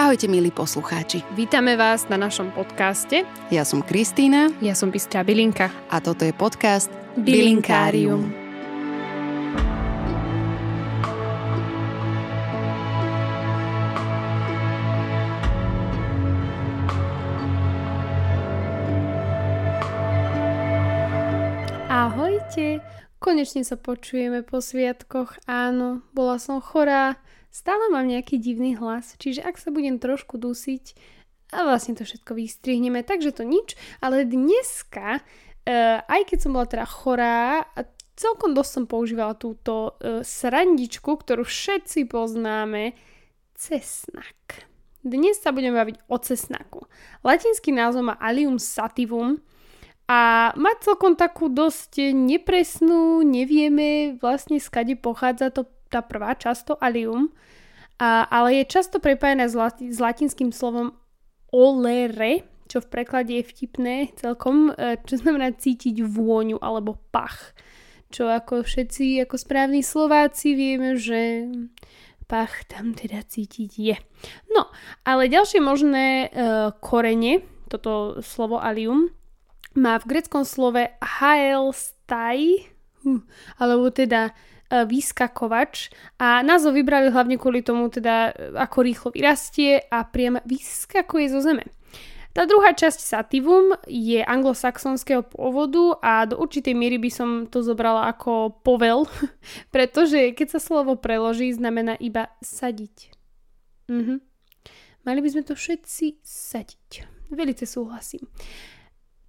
Ahojte milí poslucháči. Vítame vás na našom podcaste. Ja som Kristýna. Ja som Bystrá Bilinka. A toto je podcast Bilinkárium. Bilinkárium. Ahojte, konečne sa počujeme po sviatkoch. Áno, bola som chorá, stále mám nejaký divný hlas, čiže ak sa budem trošku dusiť, a vlastne to všetko vystrihneme, takže to nič, ale dneska, uh, aj keď som bola teda chorá, celkom dosť som používala túto uh, srandičku, ktorú všetci poznáme, cesnak. Dnes sa budeme baviť o cesnaku. Latinský názov má Allium sativum, a má celkom takú dosť nepresnú, nevieme vlastne skade pochádza to, tá prvá často alium, a, ale je často prepájená s, lati, s latinským slovom olere, čo v preklade je vtipné celkom, e, čo znamená cítiť vôňu alebo pach. Čo ako všetci, ako správni Slováci vieme, že pach tam teda cítiť je. No, ale ďalšie možné uh, korene, toto slovo alium, má v greckom slove haelstai, hm, alebo teda e, vyskakovač a názov vybrali hlavne kvôli tomu teda e, ako rýchlo vyrastie a priam vyskakuje zo zeme. Tá druhá časť sativum je anglosaxonského pôvodu a do určitej miery by som to zobrala ako povel, pretože keď sa slovo preloží, znamená iba sadiť. Mhm. Mali by sme to všetci sadiť. Velice súhlasím.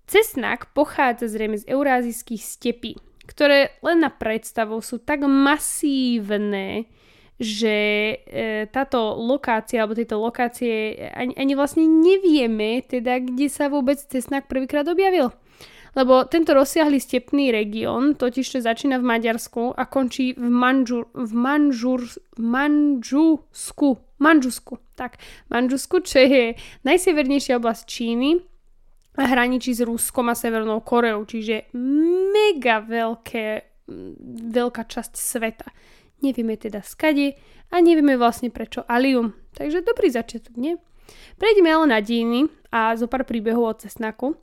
Cesnak pochádza zrejme z eurázijských stepí, ktoré len na predstavu sú tak masívne, že e, táto lokácia, alebo tieto lokácie ani, ani vlastne nevieme, teda kde sa vôbec cesnak prvýkrát objavil. Lebo tento rozsiahly stepný región totiž to začína v Maďarsku a končí v, Manžur, v, Manžur, v Manžusku. Manžusku, tak. Manžusku, čo je najsevernejšia oblasť Číny hraničí s Ruskom a Severnou Koreou, čiže mega veľké, veľká časť sveta. Nevieme teda skade a nevieme vlastne prečo Alium. Takže dobrý začiatok, nie? Prejdeme ale na dejiny a zo pár príbehov o cesnaku.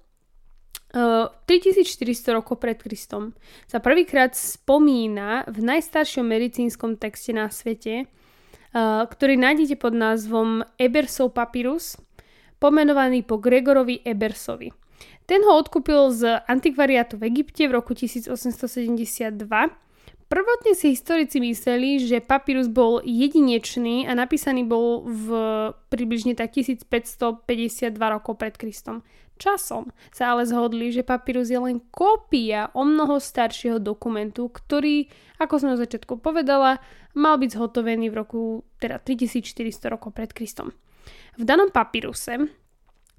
Uh, 3400 rokov pred Kristom sa prvýkrát spomína v najstaršom medicínskom texte na svete, uh, ktorý nájdete pod názvom Ebersov papyrus pomenovaný po Gregorovi Ebersovi. Ten ho odkúpil z antikvariátu v Egypte v roku 1872. Prvotne si historici mysleli, že papírus bol jedinečný a napísaný bol v približne tak 1552 rokov pred Kristom. Časom sa ale zhodli, že papírus je len kópia o mnoho staršieho dokumentu, ktorý, ako som na začiatku povedala, mal byť zhotovený v roku teda 3400 rokov pred Kristom. V danom papíruse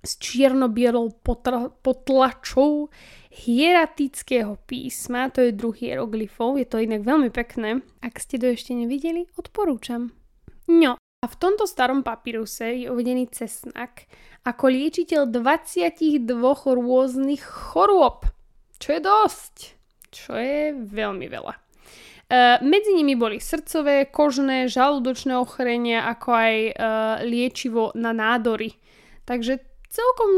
s čierno-bielou potla- potlačou hieratického písma, to je druh hieroglyfov, je to inak veľmi pekné. Ak ste to ešte nevideli, odporúčam. No, a v tomto starom papíruse je uvedený cesnak ako liečiteľ 22 rôznych chorôb, čo je dosť, čo je veľmi veľa. Uh, medzi nimi boli srdcové, kožné, žalúdočné ochorenia, ako aj uh, liečivo na nádory. Takže celkom,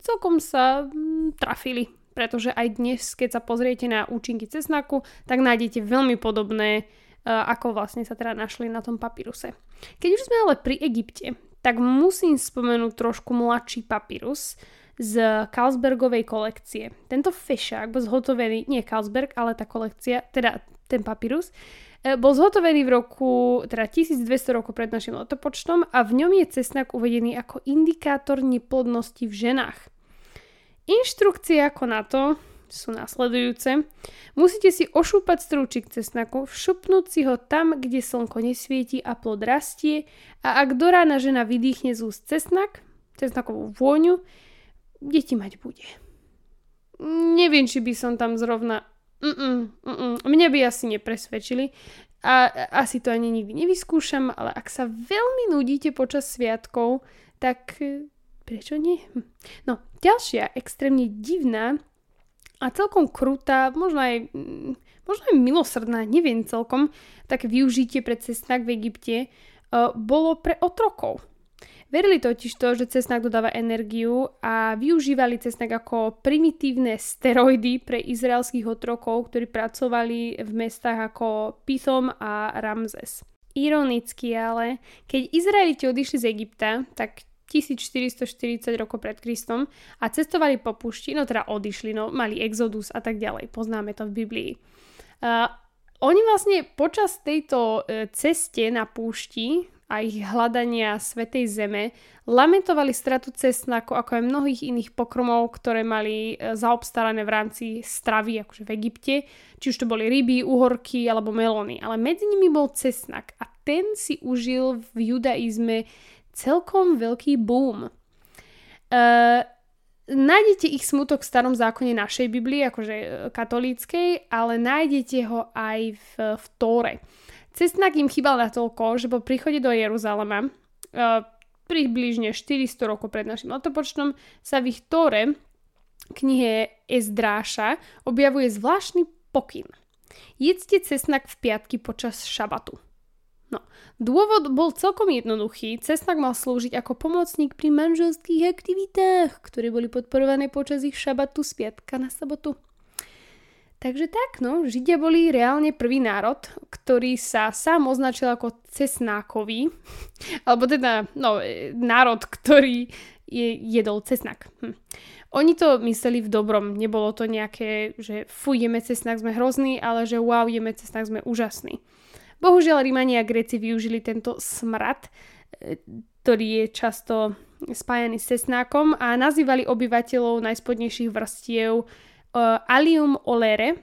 celkom sa mm, trafili, pretože aj dnes, keď sa pozriete na účinky cesnaku, tak nájdete veľmi podobné, uh, ako vlastne sa teda našli na tom papíruse. Keď už sme ale pri Egypte, tak musím spomenúť trošku mladší papírus z Carlsbergovej kolekcie. Tento fešák bol zhotovený, nie Carlsberg, ale tá kolekcia, teda ten papírus, e, bol zhotovený v roku, teda 1200 rokov pred našim letopočtom a v ňom je cesnak uvedený ako indikátor neplodnosti v ženách. Inštrukcie ako na to sú nasledujúce. Musíte si ošúpať strúčik cesnaku, všupnúť si ho tam, kde slnko nesvieti a plod rastie a ak do rána žena vydýchne z úst cesnak, cesnakovú vôňu, deti mať bude. Neviem, či by som tam zrovna Mm-mm, mm-mm. Mňa by asi nepresvedčili a asi to ani nikdy nevyskúšam, ale ak sa veľmi nudíte počas sviatkov, tak e, prečo nie? Hm. No, ďalšia extrémne divná a celkom krutá, možno aj, mm, možno aj milosrdná, neviem celkom, tak využitie pre cestnak v Egypte uh, bolo pre otrokov. Verili totiž to, že cesnak dodáva energiu a využívali cesnak ako primitívne steroidy pre izraelských otrokov, ktorí pracovali v mestách ako Pithom a Ramzes. Ironicky ale, keď Izraeliti odišli z Egypta, tak 1440 rokov pred Kristom a cestovali po púšti, no teda odišli, no mali exodus a tak ďalej, poznáme to v Biblii. Uh, oni vlastne počas tejto uh, ceste na púšti a ich hľadania Svetej Zeme lamentovali stratu cestnáku ako aj mnohých iných pokrmov, ktoré mali uh, zaobstarané v rámci stravy, akože v Egypte, či už to boli ryby, uhorky alebo melóny, ale medzi nimi bol cesnak a ten si užil v judaizme celkom veľký boom. Uh, nájdete ich smutok v starom zákone našej Biblie, akože e, katolíckej, ale nájdete ho aj v, v Tóre. Cestnak im chýbal natoľko, že po príchode do Jeruzalema uh, približne 400 rokov pred našim letopočtom sa v ich Tóre knihe Ezdráša objavuje zvláštny pokyn. Jedzte cesnak v piatky počas šabatu. No, dôvod bol celkom jednoduchý. Cesnak mal slúžiť ako pomocník pri manželských aktivitách, ktoré boli podporované počas ich šabatu z piatka na sobotu. Takže tak, no, Židia boli reálne prvý národ, ktorý sa sám označil ako cesnákový, alebo teda, no, národ, ktorý je, jedol cesnak. Hm. Oni to mysleli v dobrom, nebolo to nejaké, že fuj, jeme cesnak, sme hrozní, ale že wow, jeme cesnak, sme úžasní. Bohužiaľ Rímania a Gréci využili tento smrad, e, ktorý je často spájaný s cesnákom a nazývali obyvateľov najspodnejších vrstiev uh, alium olere,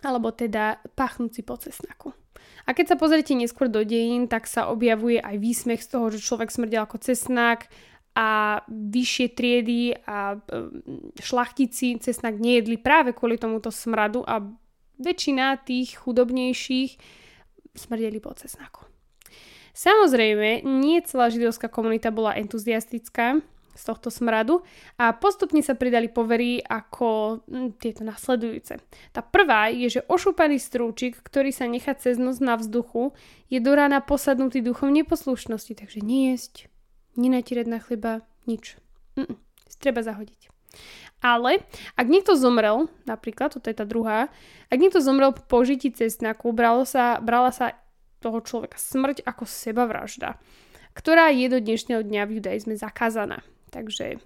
alebo teda pachnúci po cesnaku. A keď sa pozriete neskôr do dejín, tak sa objavuje aj výsmech z toho, že človek smrdel ako cesnak a vyššie triedy a šlachtici cesnak nejedli práve kvôli tomuto smradu a väčšina tých chudobnejších smrdeli po cesnaku. Samozrejme, nie celá židovská komunita bola entuziastická z tohto smradu a postupne sa pridali povery ako hm, tieto nasledujúce. Tá prvá je, že ošúpaný strúčik, ktorý sa nechá cez noc na vzduchu, je do rána posadnutý duchom neposlušnosti, takže jesť, nenatierať na chleba, nič. Mm-mm, treba zahodiť. Ale ak niekto zomrel, napríklad, toto je tá druhá, ak niekto zomrel po požití cestnaku, bralo sa, brala sa toho človeka smrť ako sebavražda, ktorá je do dnešného dňa v judaizme zakázaná. Takže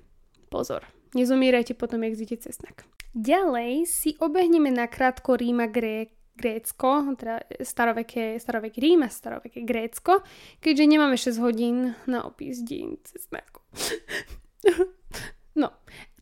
pozor, nezomierajte potom, jak zjete cestnak. Ďalej si obehneme na krátko Ríma Gré, Grécko, teda staroveké, staroveké Rím staroveké Grécko, keďže nemáme 6 hodín na opis dejín cestnaku. no,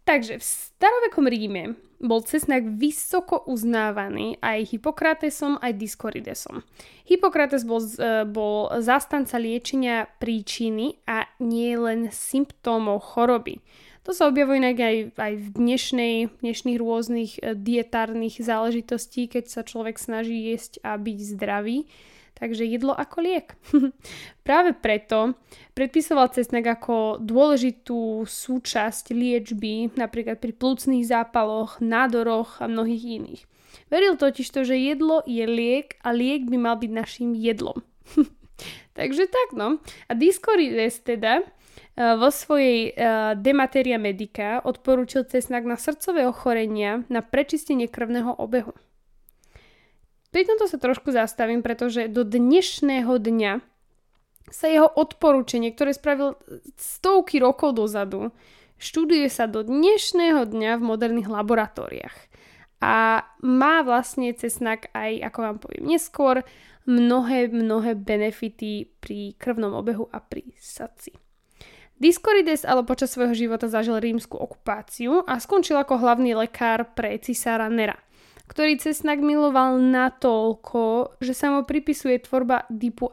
Takže v starovekom Ríme bol cesnak vysoko uznávaný aj Hippokratesom, aj Diskoridesom. Hippokrates bol, e, bol zastanca liečenia príčiny a nie len symptómov choroby. To sa objavuje aj, aj v dnešnej, dnešných rôznych e, dietárnych záležitostí, keď sa človek snaží jesť a byť zdravý. Takže jedlo ako liek. Práve preto predpisoval cesnak ako dôležitú súčasť liečby, napríklad pri plúcnych zápaloch, nádoroch a mnohých iných. Veril totiž to, že jedlo je liek a liek by mal byť našim jedlom. Takže tak no. A Discorides teda eh, vo svojej uh, De Materia Medica odporúčil cesnak na srdcové ochorenia, na prečistenie krvného obehu. Pri tomto sa trošku zastavím, pretože do dnešného dňa sa jeho odporúčanie, ktoré spravil stovky rokov dozadu, študuje sa do dnešného dňa v moderných laboratóriách. A má vlastne cesnak aj, ako vám poviem neskôr, mnohé, mnohé benefity pri krvnom obehu a pri srdci. Diskorides ale počas svojho života zažil rímsku okupáciu a skončil ako hlavný lekár pre cisára Nera ktorý cesnak miloval natoľko, že sa mu pripisuje tvorba typu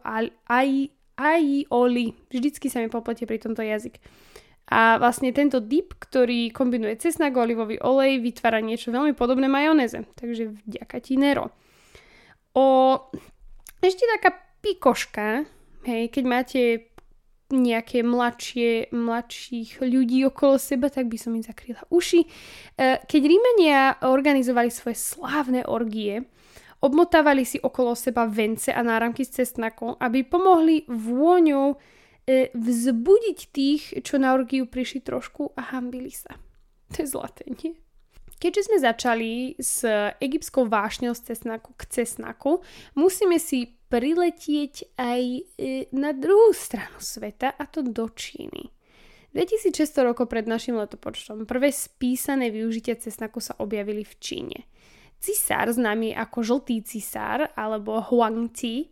aioli. Vždycky sa mi popletie pri tomto jazyk. A vlastne tento dip, ktorý kombinuje cesnak, olivový olej, vytvára niečo veľmi podobné majonéze. Takže vďaka ti Nero. O, ešte taká pikoška, hej, keď máte nejaké mladšie, mladších ľudí okolo seba, tak by som im zakryla uši. E, keď Rímania organizovali svoje slávne orgie, obmotávali si okolo seba vence a náramky s cestnakom, aby pomohli vôňou e, vzbudiť tých, čo na orgiu prišli trošku a hambili sa. To je zlaté, nie? Keďže sme začali s egyptskou vášňou z cesnaku k cesnaku, musíme si priletieť aj e, na druhú stranu sveta, a to do Číny. 2600 rokov pred našim letopočtom prvé spísané využitia cesnaku sa objavili v Číne. Cisár, známy ako žltý cisár alebo Huangti,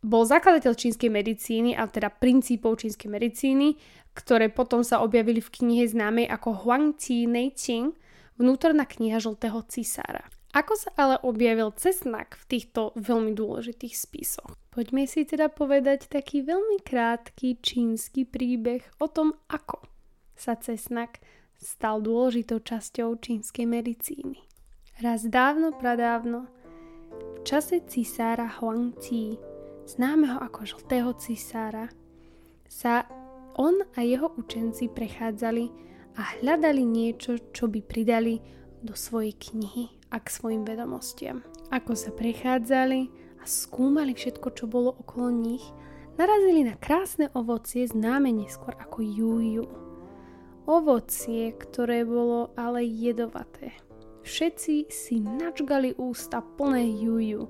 bol zakladateľ čínskej medicíny, a teda princípov čínskej medicíny, ktoré potom sa objavili v knihe známej ako Huangti Neiqing, vnútorná kniha žltého cisára. Ako sa ale objavil cesnak v týchto veľmi dôležitých spisoch? Poďme si teda povedať taký veľmi krátky čínsky príbeh o tom, ako sa cesnak stal dôležitou časťou čínskej medicíny. Raz dávno, pradávno, v čase cisára Huangti, známeho ako žltého cisára, sa on a jeho učenci prechádzali a hľadali niečo, čo by pridali do svojej knihy a k svojim vedomostiam. Ako sa prechádzali a skúmali všetko, čo bolo okolo nich, narazili na krásne ovocie známe neskôr ako juju. Ovocie, ktoré bolo ale jedovaté. Všetci si načgali ústa plné juju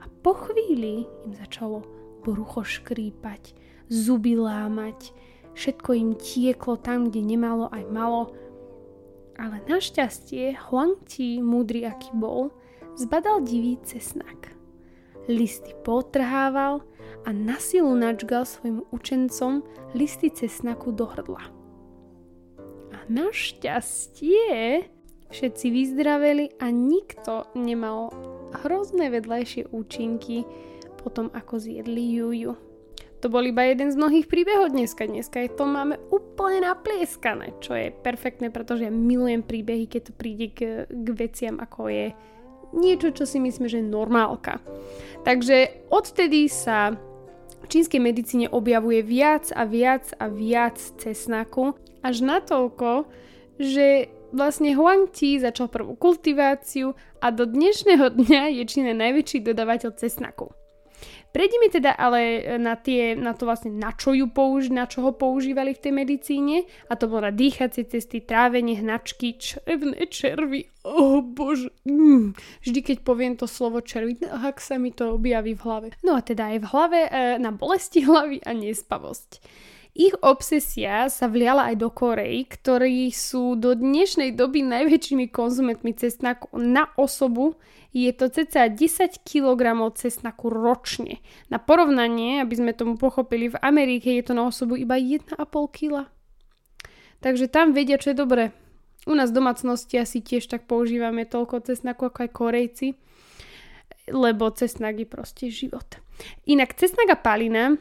a po chvíli im začalo brucho škrípať, zuby lámať, Všetko im tieklo tam, kde nemalo aj malo. Ale našťastie Huang Ti, múdry aký bol, zbadal divý cesnak. Listy potrhával a na silu načgal svojim učencom listy cesnaku do hrdla. A našťastie všetci vyzdraveli a nikto nemal hrozné vedľajšie účinky potom ako zjedli Juju. To bol iba jeden z mnohých príbehov dneska. Dneska je to máme úplne naplieskané, čo je perfektné, pretože ja milujem príbehy, keď to príde k, k veciam, ako je niečo, čo si myslíme, že je normálka. Takže odtedy sa v čínskej medicíne objavuje viac a viac a viac cesnaku, až natoľko, že vlastne Huang Ti začal prvú kultiváciu a do dnešného dňa je Čína najväčší dodávateľ cesnaku. Prejdeme teda ale na, tie, na to vlastne, na čo, ju použ- na čo ho používali v tej medicíne a to bolo na dýchacie cesty, trávenie, hnačky, červné červy. Oh bože. Mm. Vždy, keď poviem to slovo červy, no, ak sa mi to objaví v hlave. No a teda aj v hlave e, na bolesti hlavy a nespavosť. Ich obsesia sa vliala aj do Korei, ktorí sú do dnešnej doby najväčšími konzumentmi cesnaku na osobu. Je to cca 10 kg cesnaku ročne. Na porovnanie, aby sme tomu pochopili, v Amerike je to na osobu iba 1,5 kg. Takže tam vedia, čo je dobré. U nás v domácnosti asi tiež tak používame toľko cesnaku ako aj Korejci, lebo cesnak je proste život. Inak cesnak a palina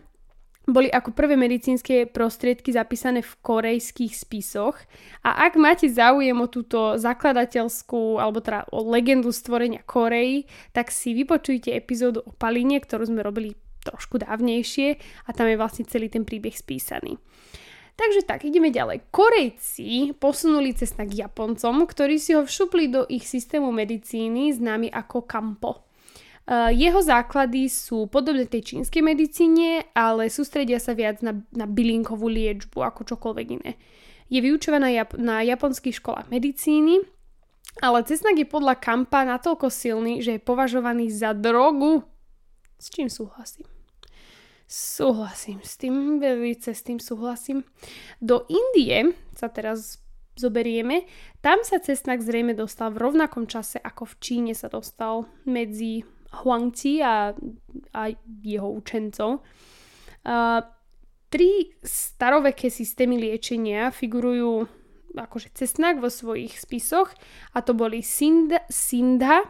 boli ako prvé medicínske prostriedky zapísané v korejských spisoch a ak máte záujem o túto zakladateľskú alebo teda o legendu stvorenia Korei, tak si vypočujte epizódu o Palíne, ktorú sme robili trošku dávnejšie a tam je vlastne celý ten príbeh spísaný. Takže tak, ideme ďalej. Korejci posunuli cesta k Japoncom, ktorí si ho všupli do ich systému medicíny známy ako Kampo. Eh, jeho základy sú podobné tej čínskej medicíne, ale sústredia sa viac na, na bylinkovú liečbu ako čokoľvek iné. Je vyučovaná Jap- na japonských školách medicíny, ale cesnak je podľa Kampa natoľko silný, že je považovaný za drogu. S čím súhlasím? Súhlasím s tým, veľmi s tým súhlasím. Do Indie sa teraz zoberieme, tam sa cesnak zrejme dostal v rovnakom čase, ako v Číne sa dostal medzi Huangti a, a jeho učencov. Uh, tri staroveké systémy liečenia figurujú akože cestnak vo svojich spisoch a to boli Sindha, Sindha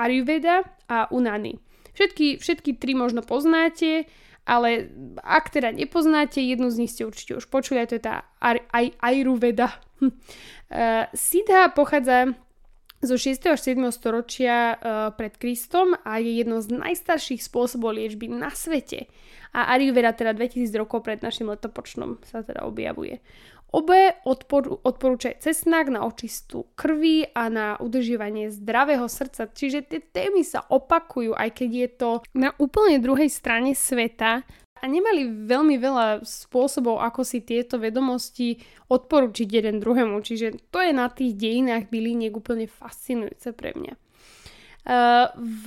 Ayurveda a Unani. Všetky, všetky tri možno poznáte, ale ak teda nepoznáte, jednu z nich ste určite už počuli, a to je tá Ayurveda. Uh, Siddha pochádza zo 6. až 7. storočia uh, pred Kristom a je jedno z najstarších spôsobov liečby na svete. A Ayurveda teda 2000 rokov pred našim letopočnom sa teda objavuje. Obe odpor- odporúčajú cesnak na očistú krvi a na udržívanie zdravého srdca. Čiže tie témy sa opakujú, aj keď je to na úplne druhej strane sveta. A nemali veľmi veľa spôsobov, ako si tieto vedomosti odporučiť jeden druhému. Čiže to je na tých dejinách byliniek úplne fascinujúce pre mňa. V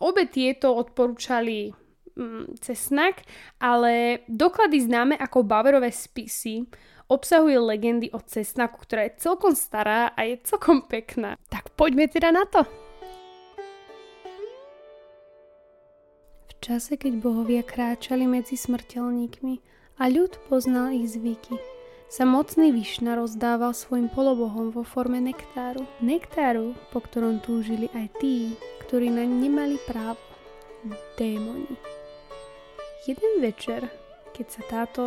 obe tieto odporúčali um, cesnak, ale doklady známe ako Baverové spisy obsahuje legendy o cesnaku, ktorá je celkom stará a je celkom pekná. Tak poďme teda na to. Čase, keď bohovia kráčali medzi smrteľníkmi a ľud poznal ich zvyky, sa mocný Višna rozdával svojim polobohom vo forme nektáru. Nektáru, po ktorom túžili aj tí, ktorí na nemali právo. Démoni. Jeden večer, keď sa táto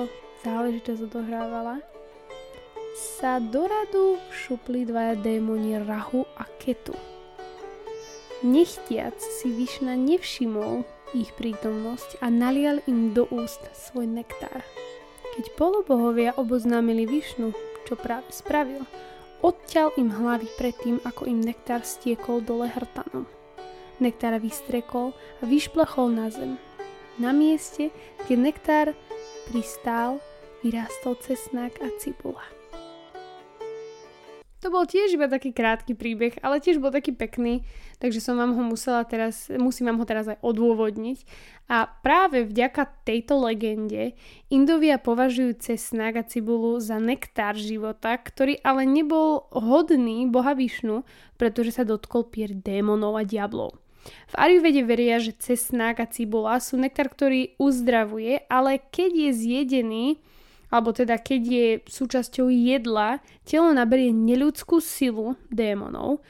záležitosť odohrávala, sa do radu šupli dvaja démoni Rahu a Ketu. Nechtiac si Višna nevšimol, ich prítomnosť a nalial im do úst svoj nektár. Keď polobohovia oboznámili Višnu, čo práve spravil, odťal im hlavy predtým, ako im nektár stiekol dole hrtanom. Nektár vystrekol a vyšplachol na zem. Na mieste, kde nektár pristál, vyrástol cesnák a cibula. To bol tiež iba taký krátky príbeh, ale tiež bol taký pekný, takže som vám ho musela teraz, musím vám ho teraz aj odôvodniť. A práve vďaka tejto legende Indovia považujú cesnak a cibulu za nektár života, ktorý ale nebol hodný boha Višnu, pretože sa dotkol pier démonov a diablov. V Ayurvede veria, že cesnak a cibula sú nektár, ktorý uzdravuje, ale keď je zjedený, alebo teda keď je súčasťou jedla, telo naberie neľudskú silu démonov,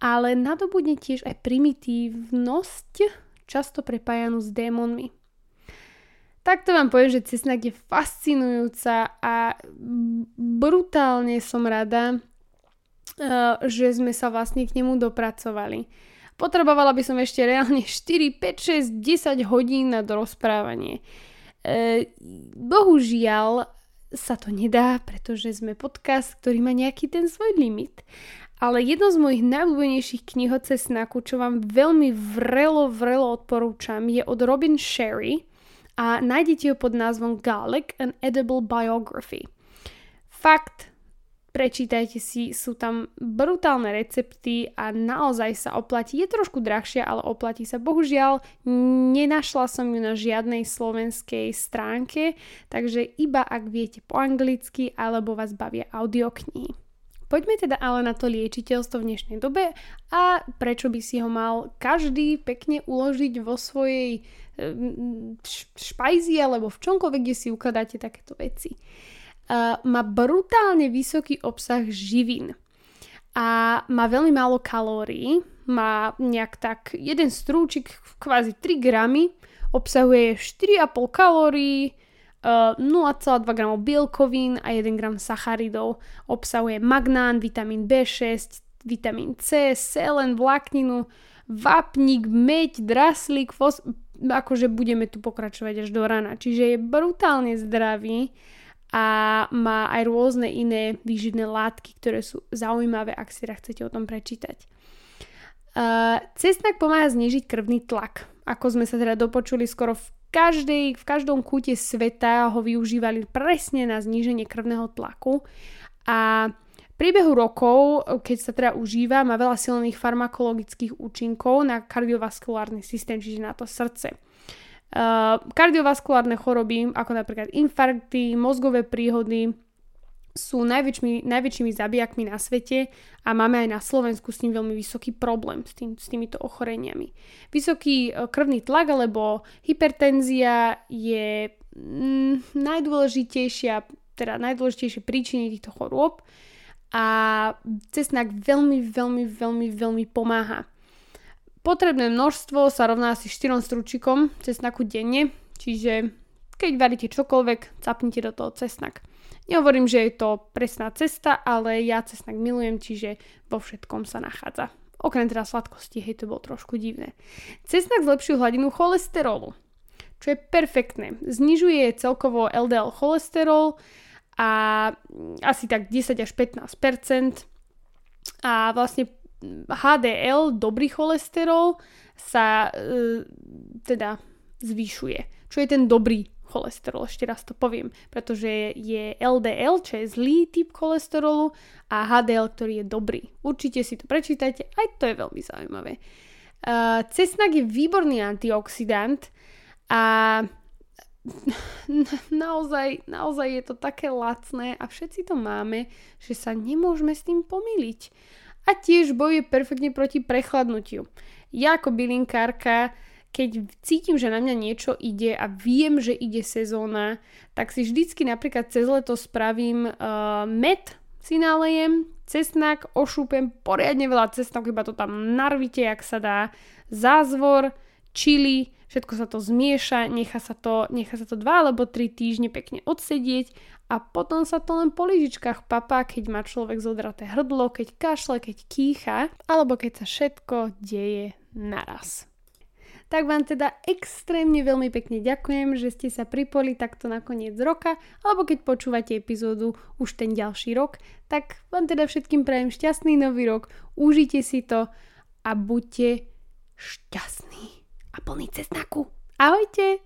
ale nadobudne tiež aj primitívnosť, často prepájanú s démonmi. Takto vám poviem, že cesnak je fascinujúca a brutálne som rada, eh, že sme sa vlastne k nemu dopracovali. Potrebovala by som ešte reálne 4, 5, 6, 10 hodín na dorozprávanie. Eh, bohužiaľ, sa to nedá, pretože sme podcast, ktorý má nejaký ten svoj limit. Ale jedno z mojich najobľúbenejších kníh o cesnaku, čo vám veľmi vrelo, vrelo odporúčam, je od Robin Sherry a nájdete ho pod názvom Garlic, an Edible Biography. Fakt, prečítajte si, sú tam brutálne recepty a naozaj sa oplatí. Je trošku drahšia, ale oplatí sa. Bohužiaľ, nenašla som ju na žiadnej slovenskej stránke, takže iba ak viete po anglicky alebo vás bavia audioknihy. Poďme teda ale na to liečiteľstvo v dnešnej dobe a prečo by si ho mal každý pekne uložiť vo svojej špajzi alebo v čomkoľvek, kde si ukladáte takéto veci má brutálne vysoký obsah živín a má veľmi málo kalórií, má nejak tak jeden strúčik, kvázi 3 gramy, obsahuje 4,5 kalórií, uh, 0,2 gramov bielkovín a 1 gram sacharidov. Obsahuje magnán, vitamín B6, vitamín C, selen, vlákninu, vápnik, meď, draslík, fos... akože budeme tu pokračovať až do rana. Čiže je brutálne zdravý a má aj rôzne iné výživné látky, ktoré sú zaujímavé, ak si teda chcete o tom prečítať. Uh, cestnak pomáha znižiť krvný tlak. Ako sme sa teda dopočuli, skoro v, každej, v každom kúte sveta ho využívali presne na zníženie krvného tlaku a v priebehu rokov, keď sa teda užíva, má veľa silných farmakologických účinkov na kardiovaskulárny systém, čiže na to srdce. Uh, kardiovaskulárne choroby, ako napríklad infarkty, mozgové príhody, sú najväčšími, najväčšími zabijakmi na svete a máme aj na Slovensku s tým veľmi vysoký problém s, tým, s týmito ochoreniami. Vysoký uh, krvný tlak alebo hypertenzia je mm, najdôležitejšia, teda najdôležitejšie príčiny týchto chorôb a cesnak veľmi, veľmi, veľmi, veľmi pomáha. Potrebné množstvo sa rovná asi 4 stručikom cesnaku denne, čiže keď varíte čokoľvek, capnite do toho cesnak. Nehovorím, že je to presná cesta, ale ja cesnak milujem, čiže vo všetkom sa nachádza. Okrem teda sladkosti, hej, to bolo trošku divné. Cesnak zlepšuje hladinu cholesterolu, čo je perfektné. Znižuje celkovo LDL cholesterol a asi tak 10 až 15% a vlastne HDL, dobrý cholesterol, sa e, teda zvyšuje. Čo je ten dobrý cholesterol, ešte raz to poviem, pretože je LDL, čo je zlý typ cholesterolu a HDL, ktorý je dobrý. Určite si to prečítajte, aj to je veľmi zaujímavé. Uh, cesnak je výborný antioxidant a naozaj, naozaj je to také lacné a všetci to máme, že sa nemôžeme s tým pomýliť. A tiež bojuje perfektne proti prechladnutiu. Ja ako bylinkárka keď cítim, že na mňa niečo ide a viem, že ide sezóna, tak si vždycky napríklad cez leto spravím uh, med, si nalejem, cesnak, ošúpem poriadne veľa cesnak, iba to tam narvite, jak sa dá, zázvor, čili, všetko sa to zmieša, nechá sa to, nechá sa to 2 alebo 3 týždne pekne odsedieť a potom sa to len po lyžičkách papá, keď má človek zodraté hrdlo, keď kašle, keď kýcha, alebo keď sa všetko deje naraz. Tak vám teda extrémne veľmi pekne ďakujem, že ste sa pripoli takto na koniec roka, alebo keď počúvate epizódu už ten ďalší rok, tak vám teda všetkým prajem šťastný nový rok, užite si to a buďte šťastní a plný cesnaku. Ahojte!